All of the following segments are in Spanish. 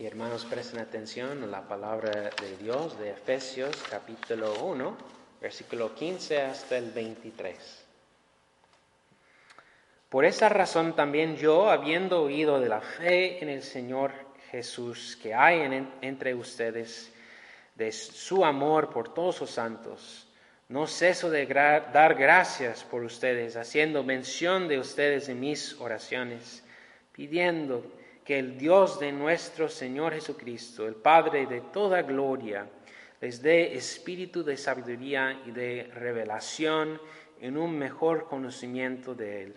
Y hermanos, presten atención a la palabra de Dios de Efesios capítulo 1, versículo 15 hasta el 23. Por esa razón también yo, habiendo oído de la fe en el Señor Jesús que hay en, entre ustedes, de su amor por todos los santos, no ceso de dar gracias por ustedes, haciendo mención de ustedes en mis oraciones, pidiendo que el Dios de nuestro Señor Jesucristo, el Padre de toda gloria, les dé espíritu de sabiduría y de revelación en un mejor conocimiento de Él.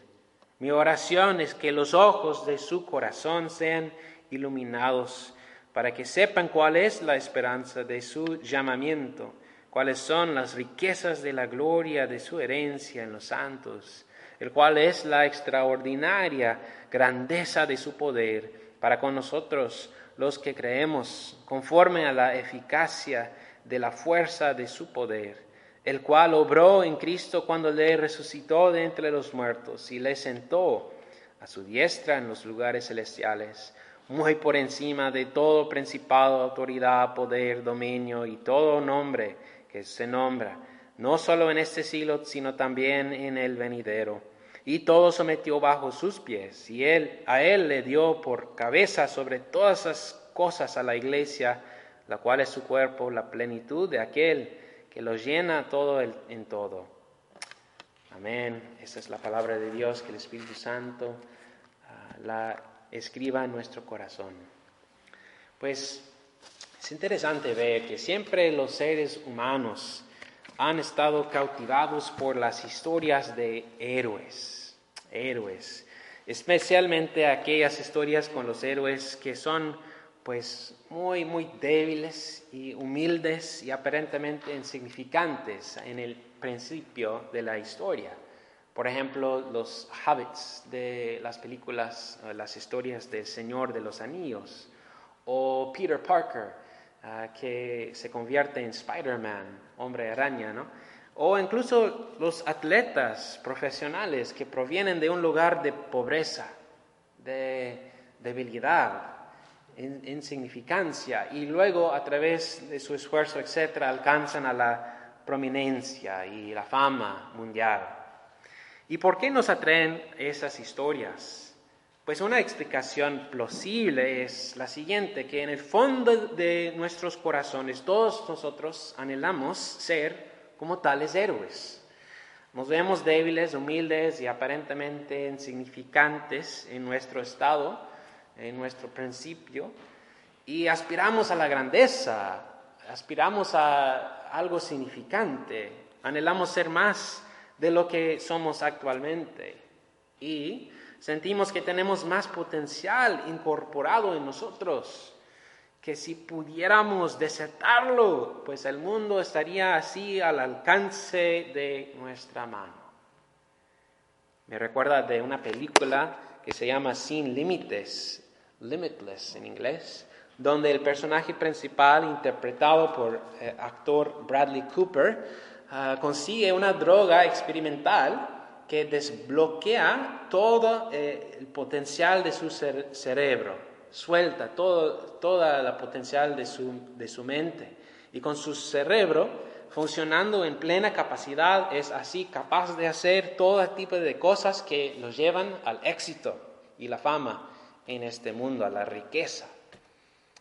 Mi oración es que los ojos de su corazón sean iluminados para que sepan cuál es la esperanza de su llamamiento, cuáles son las riquezas de la gloria de su herencia en los santos, el cual es la extraordinaria grandeza de su poder para con nosotros los que creemos, conforme a la eficacia de la fuerza de su poder, el cual obró en Cristo cuando le resucitó de entre los muertos y le sentó a su diestra en los lugares celestiales, muy por encima de todo principado, autoridad, poder, dominio y todo nombre que se nombra, no solo en este siglo, sino también en el venidero y todo sometió bajo sus pies, y él, a él le dio por cabeza sobre todas las cosas a la iglesia, la cual es su cuerpo, la plenitud de aquel que lo llena todo en todo. Amén. Esa es la palabra de Dios, que el Espíritu Santo ah, la escriba en nuestro corazón. Pues es interesante ver que siempre los seres humanos han estado cautivados por las historias de héroes, héroes, especialmente aquellas historias con los héroes que son pues muy, muy débiles y humildes y aparentemente insignificantes en el principio de la historia. Por ejemplo, los hobbits de las películas, las historias del Señor de los Anillos, o Peter Parker, Que se convierte en Spider-Man, hombre araña, ¿no? O incluso los atletas profesionales que provienen de un lugar de pobreza, de debilidad, insignificancia, y luego a través de su esfuerzo, etcétera, alcanzan a la prominencia y la fama mundial. ¿Y por qué nos atraen esas historias? Pues una explicación plausible es la siguiente, que en el fondo de nuestros corazones todos nosotros anhelamos ser como tales héroes. Nos vemos débiles, humildes y aparentemente insignificantes en nuestro estado, en nuestro principio, y aspiramos a la grandeza, aspiramos a algo significante, anhelamos ser más de lo que somos actualmente. Y Sentimos que tenemos más potencial incorporado en nosotros, que si pudiéramos desertarlo, pues el mundo estaría así al alcance de nuestra mano. Me recuerda de una película que se llama Sin Límites, Limitless en inglés, donde el personaje principal, interpretado por el eh, actor Bradley Cooper, ah, consigue una droga experimental que desbloquea todo eh, el potencial de su cerebro, suelta todo, toda la potencial de su, de su mente. Y con su cerebro funcionando en plena capacidad, es así capaz de hacer todo tipo de cosas que los llevan al éxito y la fama en este mundo, a la riqueza.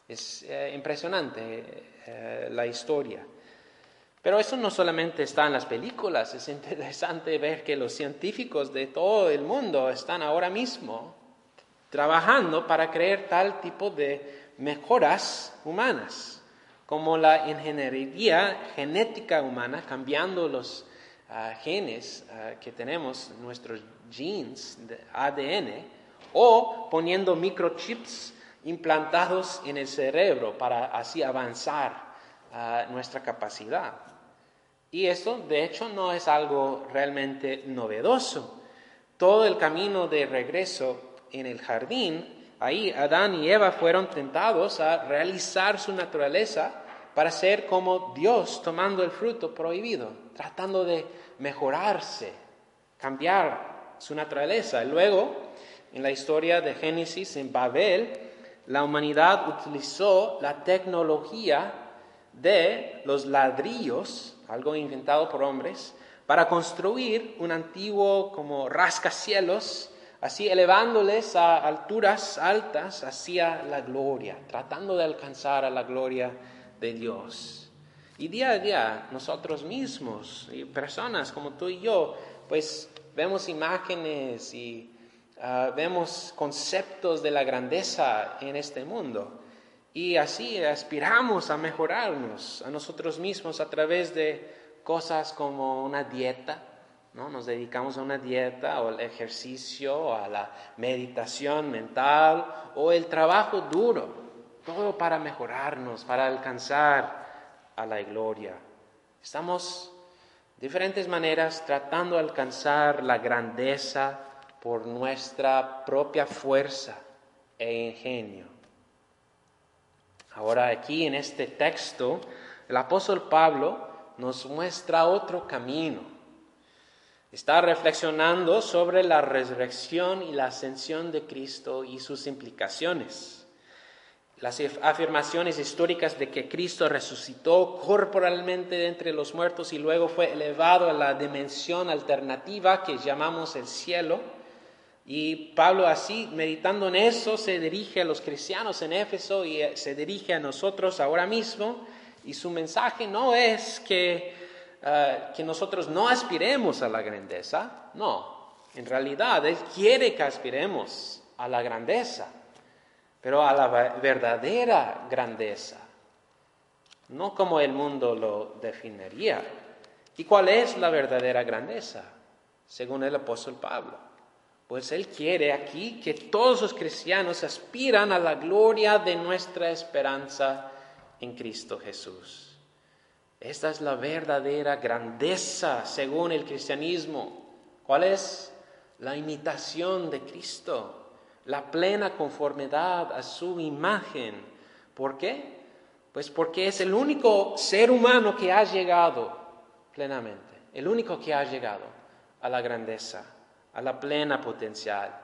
Es eh, impresionante eh, la historia. Pero eso no solamente está en las películas, es interesante ver que los científicos de todo el mundo están ahora mismo trabajando para crear tal tipo de mejoras humanas, como la ingeniería genética humana, cambiando los ah, genes ah, que tenemos, nuestros genes ADN, o poniendo microchips implantados en el cerebro para así avanzar ah, nuestra capacidad. Y eso, de hecho, no es algo realmente novedoso. Todo el camino de regreso en el jardín, ahí Adán y Eva fueron tentados a realizar su naturaleza para ser como Dios, tomando el fruto prohibido, tratando de mejorarse, cambiar su naturaleza. Luego, en la historia de Génesis en Babel, la humanidad utilizó la tecnología de los ladrillos, algo inventado por hombres, para construir un antiguo como rascacielos, así elevándoles a alturas altas hacia la gloria, tratando de alcanzar a la gloria de Dios. Y día a día nosotros mismos y personas como tú y yo, pues vemos imágenes y ah, vemos conceptos de la grandeza en este mundo. Y así aspiramos a mejorarnos a nosotros mismos a través de cosas como una dieta, ¿no? Nos dedicamos a una dieta o al ejercicio o a la meditación mental o el trabajo duro, todo para mejorarnos, para alcanzar a la gloria. Estamos diferentes maneras tratando de alcanzar la grandeza por nuestra propia fuerza e ingenio. Ahora aquí en este texto, el apóstol Pablo nos muestra otro camino. Está reflexionando sobre la resurrección y la ascensión de Cristo y sus implicaciones. Las afirmaciones históricas de que Cristo resucitó corporalmente de entre los muertos y luego fue elevado a la dimensión alternativa que llamamos el cielo. Y Pablo así, meditando en eso, se dirige a los cristianos en Éfeso y eh, se dirige a nosotros ahora mismo y su mensaje no es que, eh, que nosotros no aspiremos a la grandeza, no, en realidad Él quiere que aspiremos a la grandeza, pero a la verdadera grandeza, no como el mundo lo definiría. ¿Y cuál es la verdadera grandeza? Según el apóstol Pablo. Pues Él quiere aquí que todos los cristianos aspiran a la gloria de nuestra esperanza en Cristo Jesús. Esta es la verdadera grandeza según el cristianismo. ¿Cuál es? La imitación de Cristo, la plena conformidad a su imagen. ¿Por qué? Pues porque es el único ser humano que ha llegado plenamente, el único que ha llegado a la grandeza, a la plena potencial.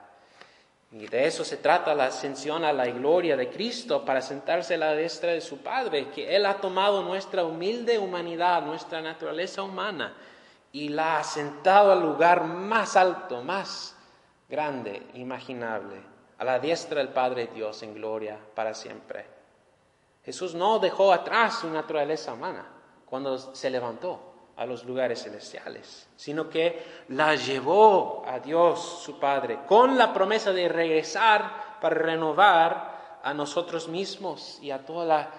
Y de eso se trata la ascensión a la gloria de Cristo para sentarse a la destra de su Padre, que Él ha tomado nuestra humilde humanidad, nuestra naturaleza humana, y la ha sentado al lugar más alto, más grande, imaginable, a la diestra del Padre Dios en gloria para siempre. Jesús no dejó atrás su naturaleza humana cuando se levantó a los lugares celestiales, sino que la llevó a Dios su Padre con la promesa de regresar para renovar a nosotros mismos y a toda la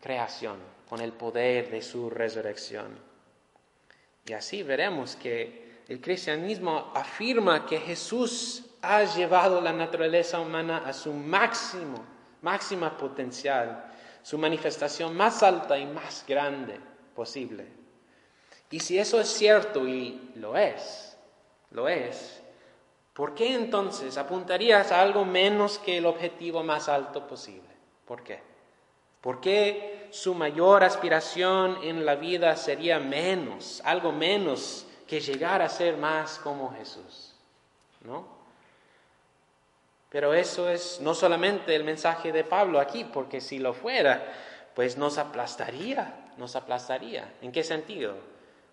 creación con el poder de su resurrección. Y así veremos que el cristianismo afirma que Jesús ha llevado la naturaleza humana a su máximo, máxima potencial, su manifestación más alta y más grande posible. Y si eso es cierto, y lo es, lo es, ¿por qué entonces apuntarías a algo menos que el objetivo más alto posible? ¿Por qué? ¿Por qué su mayor aspiración en la vida sería menos, algo menos que llegar a ser más como Jesús? ¿No? Pero eso es no solamente el mensaje de Pablo aquí, porque si lo fuera, pues nos aplastaría, nos aplastaría. ¿En qué sentido?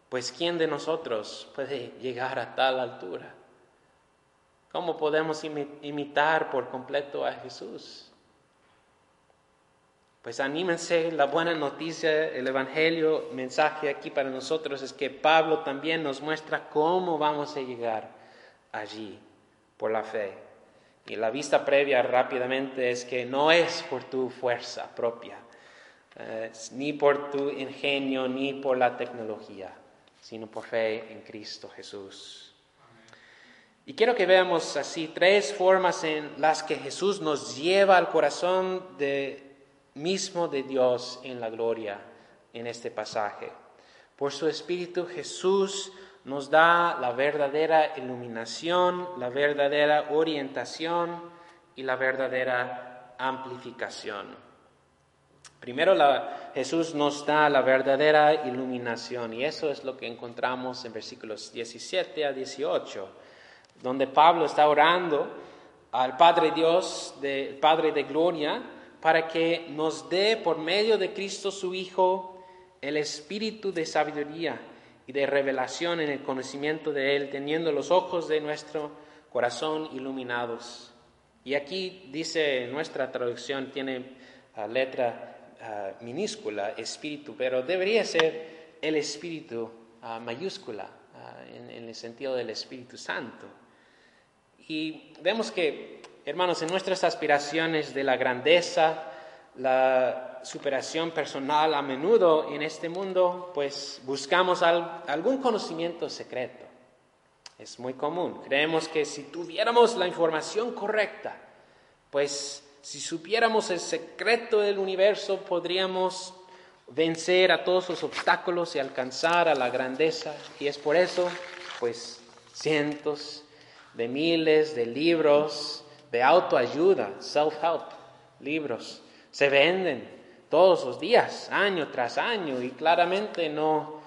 Pues ¿quién de nosotros puede llegar a tal altura? ¿Cómo podemos imitar por completo a Jesús? Pues anímense, la buena noticia, el Evangelio, mensaje aquí para nosotros es que Pablo también nos muestra cómo vamos a llegar allí por la fe. Y la vista previa rápidamente es que no es por tu fuerza propia, eh, ni por tu ingenio, ni por la tecnología sino por fe en Cristo Jesús. Y quiero que veamos así tres formas en las que Jesús nos lleva al corazón de, mismo de Dios en la gloria en este pasaje. Por su Espíritu Jesús nos da la verdadera iluminación, la verdadera orientación y la verdadera amplificación. Primero Jesús nos da la verdadera iluminación y eso es lo que encontramos en versículos 17 a 18, donde Pablo está orando al Padre Dios, del Padre de Gloria, para que nos dé por medio de Cristo su Hijo el espíritu de sabiduría y de revelación en el conocimiento de Él, teniendo los ojos de nuestro corazón iluminados. Y aquí dice nuestra traducción, tiene ah, letra ah, minúscula, espíritu, pero debería ser el espíritu ah, mayúscula, en, en el sentido del Espíritu Santo. Y vemos que, hermanos, en nuestras aspiraciones de la grandeza, la superación personal, a menudo en este mundo, pues buscamos algún conocimiento secreto. Es muy común. Creemos que si tuviéramos la información correcta, pues si supiéramos el secreto del universo, podríamos vencer a todos los obstáculos y alcanzar a la grandeza. Y es por eso, pues, cientos de miles de libros de autoayuda, self-help, libros, se venden todos los días, año tras año, y claramente no,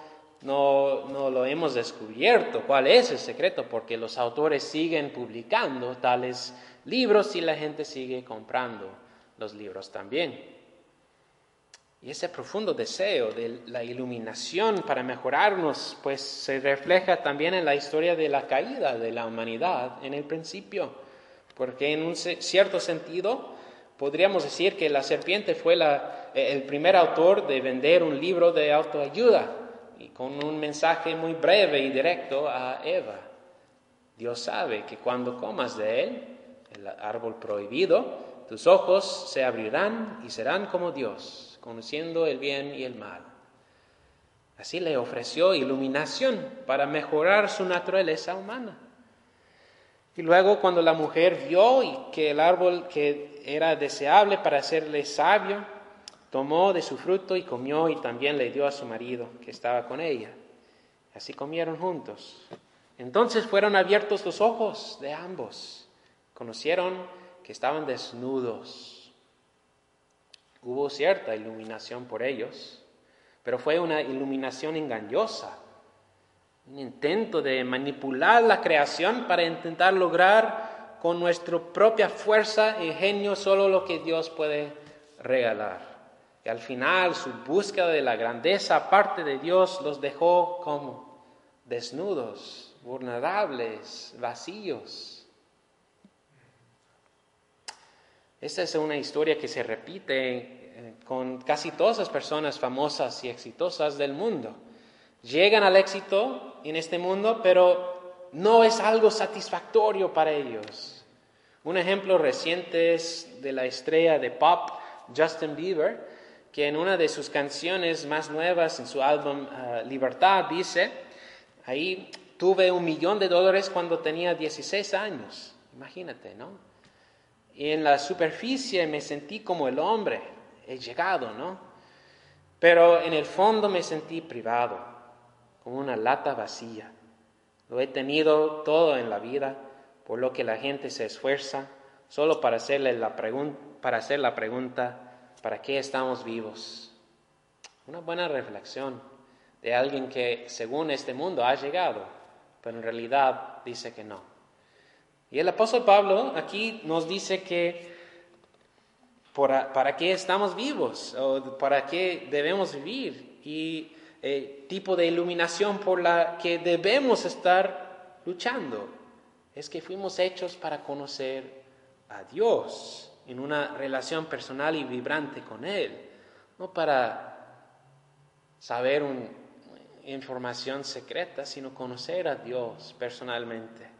no, no lo hemos descubierto cuál es el secreto, porque los autores siguen publicando tales libros y la gente sigue comprando los libros también. Y ese profundo deseo de la iluminación para mejorarnos, pues se refleja también en la historia de la caída de la humanidad en el principio, porque en un cierto sentido podríamos decir que la serpiente fue el primer autor de vender un libro de autoayuda y con un mensaje muy breve y directo a Eva. Dios sabe que cuando comas de él, el árbol prohibido, tus ojos se abrirán y serán como Dios conociendo el bien y el mal. Así le ofreció iluminación para mejorar su naturaleza humana. Y luego cuando la mujer vio que el árbol que era deseable para hacerle sabio, tomó de su fruto y comió y también le dio a su marido que estaba con ella. Así comieron juntos. Entonces fueron abiertos los ojos de ambos. Conocieron que estaban desnudos Hubo cierta iluminación por ellos, pero fue una iluminación engañosa, un intento de manipular la creación para intentar lograr con nuestra propia fuerza y genio solo lo que Dios puede regalar. Y al final su búsqueda de la grandeza aparte de Dios los dejó como desnudos, vulnerables, vacíos. Esta es una historia que se repite eh, con casi todas las personas famosas y exitosas del mundo. Llegan al éxito en este mundo, pero no es algo satisfactorio para ellos. Un ejemplo reciente es de la estrella de pop Justin Bieber, que en una de sus canciones más nuevas en su álbum eh, Libertad dice, ahí tuve un millón de dólares cuando tenía 16 años. Imagínate, ¿no? Y en la superficie me sentí como el hombre, he llegado, ¿no? Pero en el fondo me sentí privado, como una lata vacía. Lo he tenido todo en la vida, por lo que la gente se esfuerza solo para, hacerle la para hacer la pregunta, ¿para qué estamos vivos? Una buena reflexión de alguien que según este mundo ha llegado, pero en realidad dice que no. Y el apóstol Pablo aquí nos dice que para qué estamos vivos o para qué debemos vivir y eh, tipo de iluminación por la que debemos estar luchando. Es que fuimos hechos para conocer a Dios en una relación personal y vibrante con Él, no para saber información secreta, sino conocer a Dios personalmente.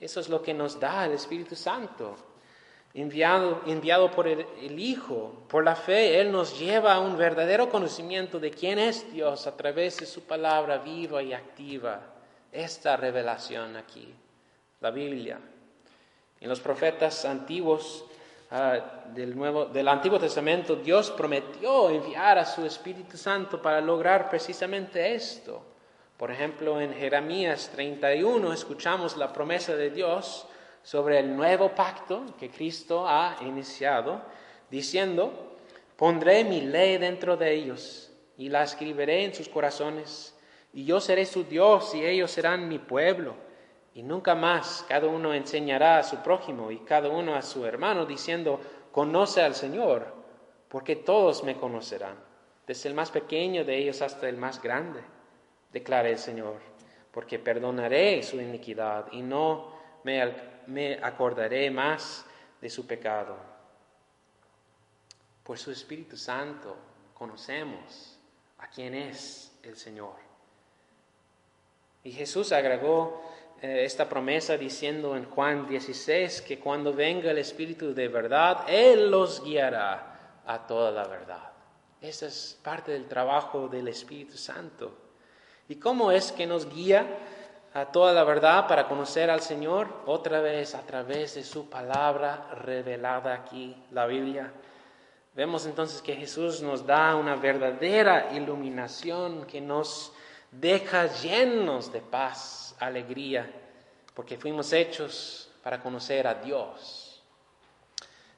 Eso es lo que nos da el Espíritu Santo, enviado, enviado por el, Hijo. Por la fe, Él nos lleva a un verdadero conocimiento de quién es Dios a través de su palabra viva y activa. Esta revelación aquí, la Biblia. En los profetas antiguos ah, del, Nuevo, del Antiguo Testamento, Dios prometió enviar a su Espíritu Santo para lograr precisamente esto. Por ejemplo, en Jeremías 31 escuchamos la promesa de Dios sobre el nuevo pacto que Cristo ha iniciado, diciendo, pondré mi ley dentro de ellos y la escribiré en sus corazones, y yo seré su Dios y ellos serán mi pueblo. Y nunca más cada uno enseñará a su prójimo y cada uno a su hermano diciendo, conoce al Señor, porque todos me conocerán, desde el más pequeño de ellos hasta el más grande, declara el Señor, porque perdonaré su iniquidad y no me, acordaré más de su pecado. Por su Espíritu Santo conocemos a quién es el Señor. Y Jesús agregó eh, esta promesa diciendo en Juan 16 que cuando venga el Espíritu de verdad, Él los guiará a toda la verdad. Esa es parte del trabajo del Espíritu Santo. ¿Y cómo es que nos guía a toda la verdad para conocer al Señor? Otra vez a través de su palabra revelada aquí, la Biblia. Vemos entonces que Jesús nos da una verdadera iluminación que nos deja llenos de paz, alegría, porque fuimos hechos para conocer a Dios.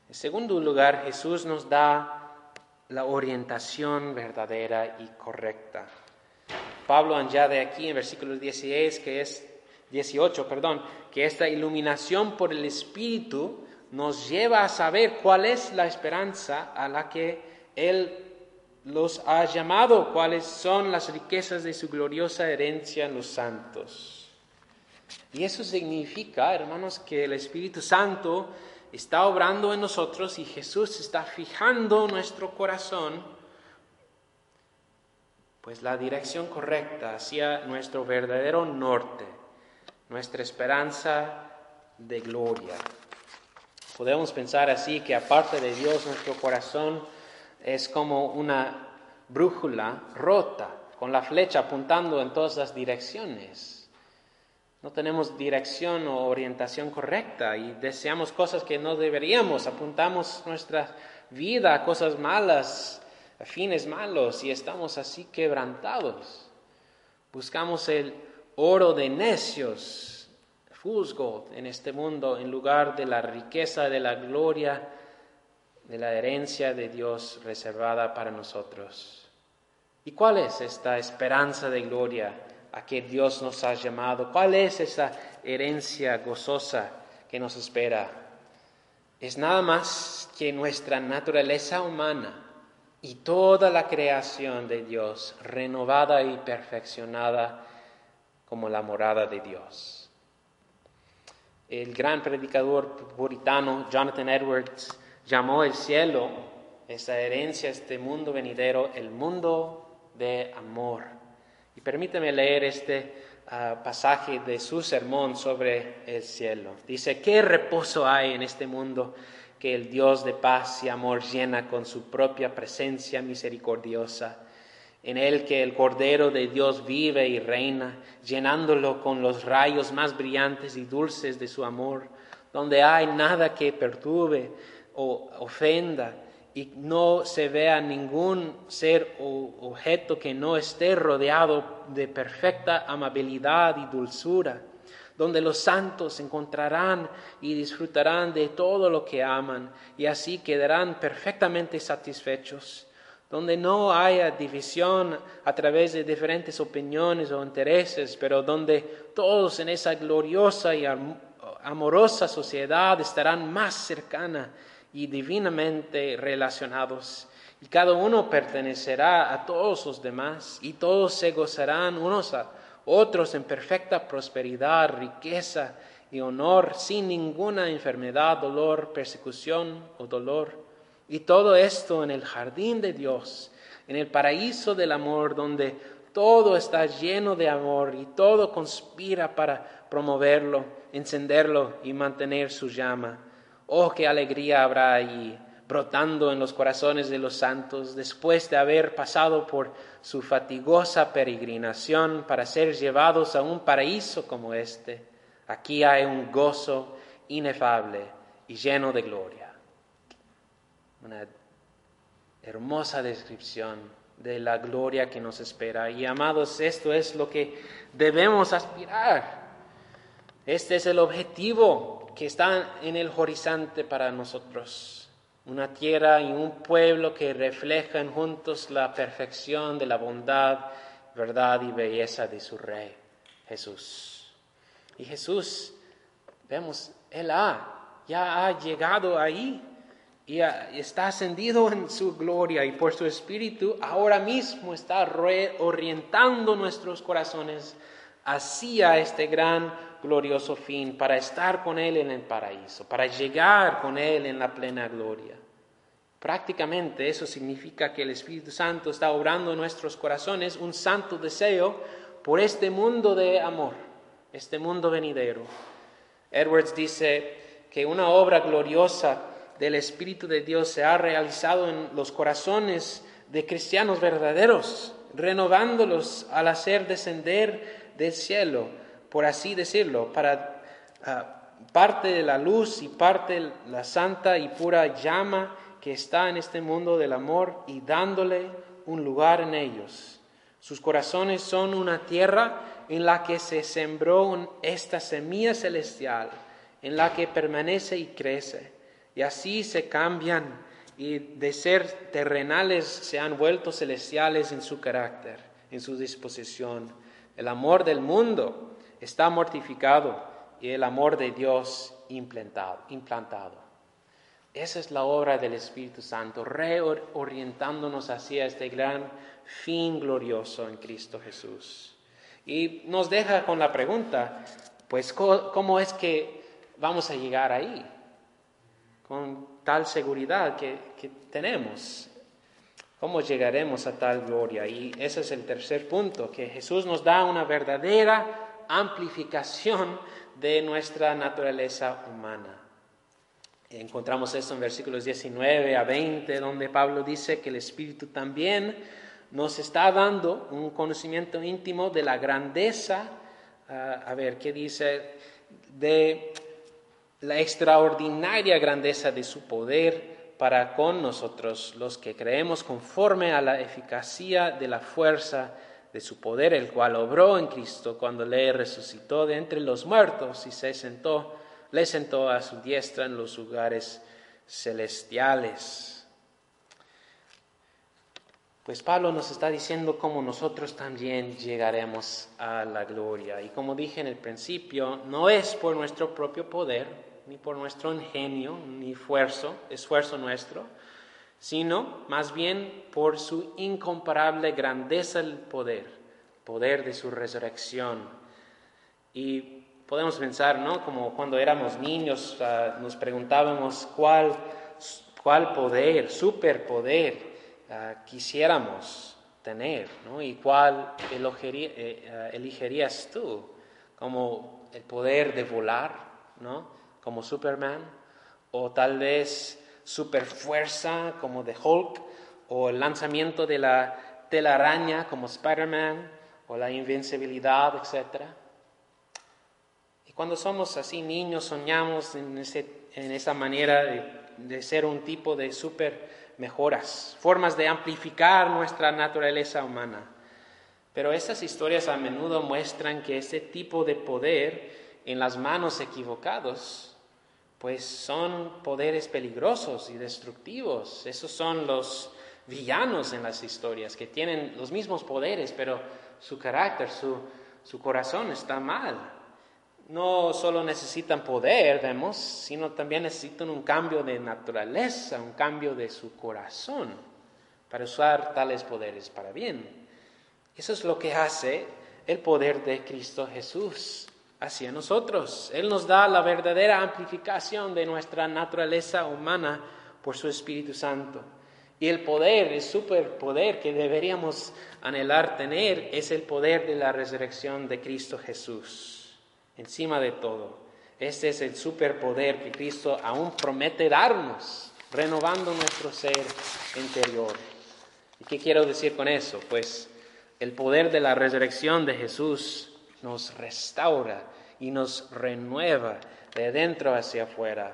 En segundo lugar, Jesús nos da la orientación verdadera y correcta. Pablo añade aquí en versículo 16 que es 18, perdón, que esta iluminación por el Espíritu nos lleva a saber cuál es la esperanza a la que Él los ha llamado, cuáles son las riquezas de su gloriosa herencia en los santos. Y eso significa, hermanos, que el Espíritu Santo está obrando en nosotros y Jesús está fijando nuestro corazón, pues la dirección correcta hacia nuestro verdadero norte, nuestra esperanza de gloria. Podemos pensar así que aparte de Dios nuestro corazón es como una brújula rota, con la flecha apuntando en todas las direcciones. No tenemos dirección o orientación correcta y deseamos cosas que no deberíamos, apuntamos nuestra vida a cosas malas, fines malos y estamos así quebrantados. Buscamos el oro de necios, fusgo en este mundo en lugar de la riqueza de la gloria de la herencia de Dios reservada para nosotros. ¿Y cuál es esta esperanza de gloria a que Dios nos ha llamado? ¿Cuál es esa herencia gozosa que nos espera? Es nada más que nuestra naturaleza humana y toda la creación de Dios renovada y perfeccionada como la morada de Dios. El gran predicador puritano Jonathan Edwards llamó el cielo, esa herencia, este mundo venidero, el mundo de amor. Y permíteme leer este ah, pasaje de su sermón sobre el cielo. Dice, ¿qué reposo hay en este mundo que el Dios de paz y amor llena con su propia presencia misericordiosa? en el que el Cordero de Dios vive y reina, llenándolo con los rayos más brillantes y dulces de su amor, donde hay nada que perturbe, o ofenda y no se vea ningún ser o objeto que no esté rodeado de perfecta amabilidad y dulzura, donde los santos encontrarán y disfrutarán de todo lo que aman y así quedarán perfectamente satisfechos, donde no haya división a través de diferentes opiniones o intereses, pero donde todos en esa gloriosa y amorosa sociedad estarán más cercana y divinamente relacionados, y cada uno pertenecerá a todos los demás, y todos se gozarán unos a otros en perfecta prosperidad, riqueza y honor, sin ninguna enfermedad, dolor, persecución o dolor. Y todo esto en el jardín de Dios, en el paraíso del amor, donde todo está lleno de amor y todo conspira para promoverlo, encenderlo y mantener su llama. Oh, qué alegría habrá allí, brotando en los corazones de los santos, después de haber pasado por su fatigosa peregrinación para ser llevados a un paraíso como este. Aquí hay un gozo inefable y lleno de gloria. Una hermosa descripción de la gloria que nos espera. Y amados, esto es lo que debemos aspirar. Este es el objetivo que están en el horizonte para nosotros. Una tierra y un pueblo que reflejan juntos la perfección de la bondad, verdad y belleza de su Rey, Jesús. Y Jesús, vemos, Él ha, ya ha llegado ahí y está ascendido en su gloria y por su Espíritu ahora mismo está reorientando nuestros corazones hacia este gran glorioso fin para estar con Él en el paraíso, para llegar con Él en la plena gloria. Prácticamente eso significa que el Espíritu Santo está obrando en nuestros corazones un santo deseo por este mundo de amor, este mundo venidero. Edwards dice que una obra gloriosa del Espíritu de Dios se ha realizado en los corazones de cristianos verdaderos, renovándolos al hacer descender del cielo, por así decirlo, para ah, parte de la luz y parte de la santa y pura llama que está en este mundo del amor y dándole un lugar en ellos. Sus corazones son una tierra en la que se sembró esta semilla celestial, en la que permanece y crece y así se cambian y de ser terrenales se han vuelto celestiales en su carácter, en su disposición. El amor del mundo está mortificado y el amor de Dios implantado. implantado. Esa es la obra del Espíritu Santo, reorientándonos hacia este gran fin glorioso en Cristo Jesús. Y nos deja con la pregunta, pues, ¿cómo es que vamos a llegar ahí? con tal seguridad que, tenemos. ¿Cómo llegaremos a tal gloria? Y ese es el tercer punto, que Jesús nos da una verdadera amplificación de nuestra naturaleza humana. Encontramos esto en versículos 19 a 20, donde Pablo dice que el Espíritu también nos está dando un conocimiento íntimo de la grandeza, ah, a ver, ¿qué dice? De la extraordinaria grandeza de su poder para con nosotros, los que creemos conforme a la eficacia de la fuerza de su poder, el cual obró en Cristo cuando le resucitó de entre los muertos y se sentó, le sentó a su diestra en los lugares celestiales. Pues Pablo nos está diciendo cómo nosotros también llegaremos a la gloria. Y como dije en el principio, no es por nuestro propio poder, ni por nuestro ingenio, ni esfuerzo, esfuerzo nuestro, sino más bien por su incomparable grandeza el poder, poder de su resurrección. Y podemos pensar, ¿no? Como cuando éramos niños ah, nos preguntábamos cuál, cuál poder, superpoder uh, quisiéramos tener, ¿no? Y cuál eh, ah, elegirías tú, como el poder de volar, ¿no? como Superman, o tal vez superfuerza como de Hulk, o el lanzamiento de la telaraña como Spider-Man, o la invencibilidad, etc. Y cuando somos así niños, soñamos en, esa manera de, ser un tipo de super mejoras, formas de amplificar nuestra naturaleza humana. Pero esas historias a menudo muestran que ese tipo de poder en las manos equivocadas pues son poderes peligrosos y destructivos. Esos son los villanos en las historias, que tienen los mismos poderes, pero su carácter, su, corazón está mal. No solo necesitan poder, vemos, sino también necesitan un cambio de naturaleza, un cambio de su corazón para usar tales poderes para bien. Eso es lo que hace el poder de Cristo Jesús hacia nosotros. Él nos da la verdadera amplificación de nuestra naturaleza humana por su Espíritu Santo. Y el poder, el superpoder que deberíamos anhelar tener es el poder de la resurrección de Cristo Jesús. Encima de todo, este es el superpoder que Cristo aún promete darnos, renovando nuestro ser interior. ¿Y qué quiero decir con eso? Pues el poder de la resurrección de Jesús nos restaura y nos renueva de dentro hacia afuera.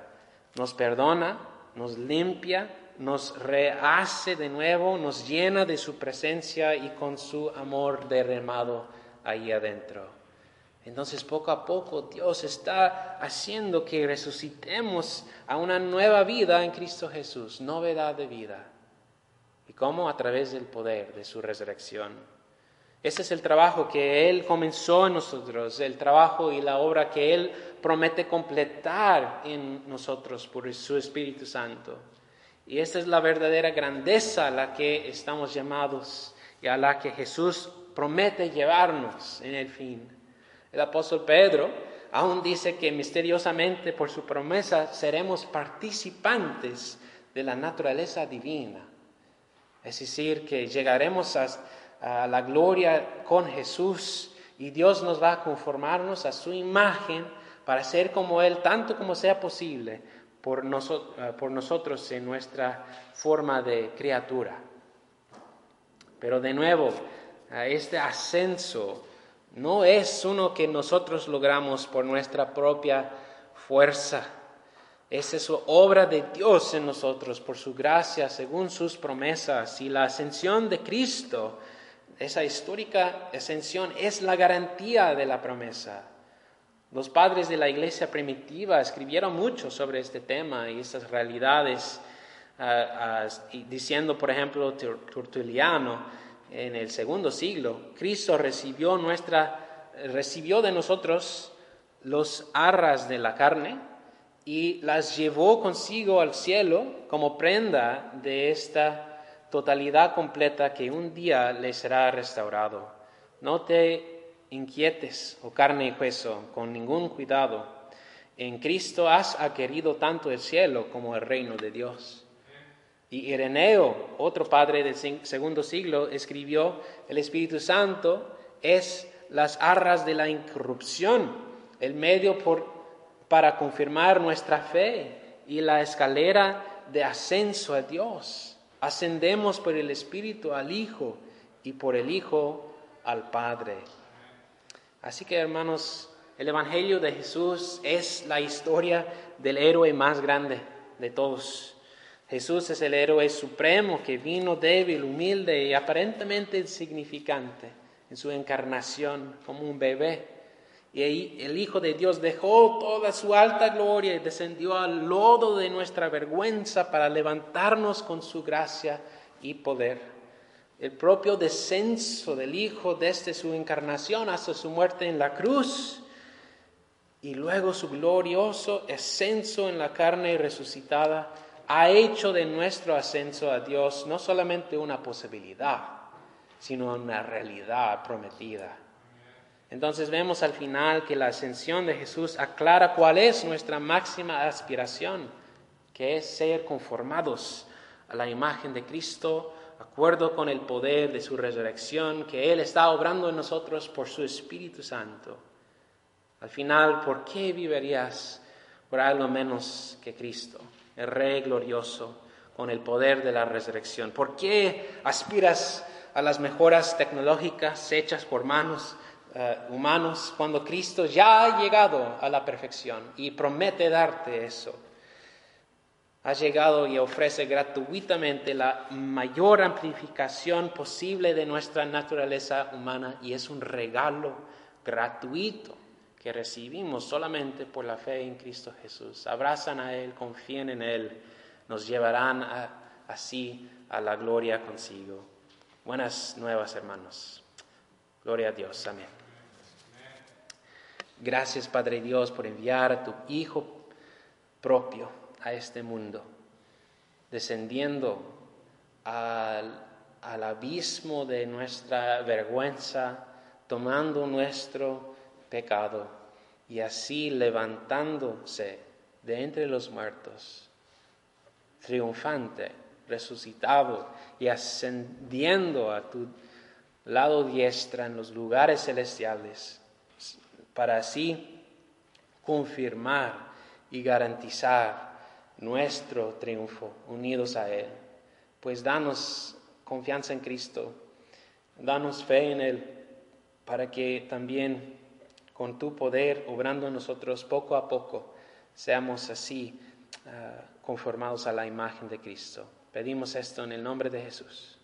Nos perdona, nos limpia, nos rehace de nuevo, nos llena de su presencia y con su amor derramado ahí adentro. Entonces poco a poco Dios está haciendo que resucitemos a una nueva vida en Cristo Jesús, novedad de vida. ¿Y cómo? A través del poder de su resurrección. Ese es el trabajo que Él comenzó en nosotros, el trabajo y la obra que Él promete completar en nosotros por su Espíritu Santo. Y esa es la verdadera grandeza a la que estamos llamados y a la que Jesús promete llevarnos en el fin. El apóstol Pedro aún dice que misteriosamente por su promesa seremos participantes de la naturaleza divina. Es decir, que llegaremos a la gloria con Jesús y Dios nos va a conformarnos a su imagen para ser como Él, tanto como sea posible, por, eh, por nosotros en nuestra forma de criatura. Pero de nuevo, este ascenso no es uno que nosotros logramos por nuestra propia fuerza. Es eso obra de Dios en nosotros por su gracia, según sus promesas. Y la ascensión de Cristo esa histórica ascensión es la garantía de la promesa. Los padres de la iglesia primitiva escribieron mucho sobre este tema y estas realidades, ah, ah, diciendo, por ejemplo, Tertuliano, en el segundo siglo, Cristo recibió, nuestra, recibió de nosotros los arras de la carne y las llevó consigo al cielo como prenda de esta totalidad completa que un día le será restaurado. No te inquietes, oh carne y hueso, con ningún cuidado. En Cristo has adquirido tanto el cielo como el reino de Dios. Y Ireneo, otro padre del segundo siglo, escribió, el Espíritu Santo es las arras de la incorrupción, el medio para confirmar nuestra fe y la escalera de ascenso a Dios ascendemos por el Espíritu al Hijo y por el Hijo al Padre. Así que hermanos, el Evangelio de Jesús es la historia del héroe más grande de todos. Jesús es el héroe supremo que vino débil, humilde y aparentemente insignificante en su encarnación como un bebé y el Hijo de Dios dejó toda su alta gloria y descendió al lodo de nuestra vergüenza para levantarnos con su gracia y poder. El propio descenso del Hijo desde su encarnación hasta su muerte en la cruz y luego su glorioso ascenso en la carne resucitada ha hecho de nuestro ascenso a Dios no solamente una posibilidad, sino una realidad prometida. Entonces vemos al final que la ascensión de Jesús aclara cuál es nuestra máxima aspiración, que es ser conformados a la imagen de Cristo, acuerdo con el poder de su resurrección, que Él está obrando en nosotros por su Espíritu Santo. Al final, ¿por qué vivirías por algo menos que Cristo, el Rey glorioso, con el poder de la resurrección? ¿Por qué aspiras a las mejoras tecnológicas hechas por manos? Eh, humanos cuando Cristo ya ha llegado a la perfección y promete darte eso. Ha llegado y ofrece gratuitamente la mayor amplificación posible de nuestra naturaleza humana y es un regalo gratuito que recibimos solamente por la fe en Cristo Jesús. Abrazan a Él, confíen en Él, nos llevarán así a la gloria consigo. Buenas nuevas, hermanos. Gloria a Dios. Amén. Gracias, Padre Dios, por enviar a tu Hijo propio a este mundo, descendiendo al, abismo de nuestra vergüenza, tomando nuestro pecado y así levantándose de entre los muertos, triunfante, resucitado y ascendiendo a tu lado diestra en los lugares celestiales para así confirmar y garantizar nuestro triunfo unidos a Él. Pues danos confianza en Cristo, danos fe en Él, para que también con tu poder, obrando nosotros poco a poco, seamos así ah, conformados a la imagen de Cristo. Pedimos esto en el nombre de Jesús.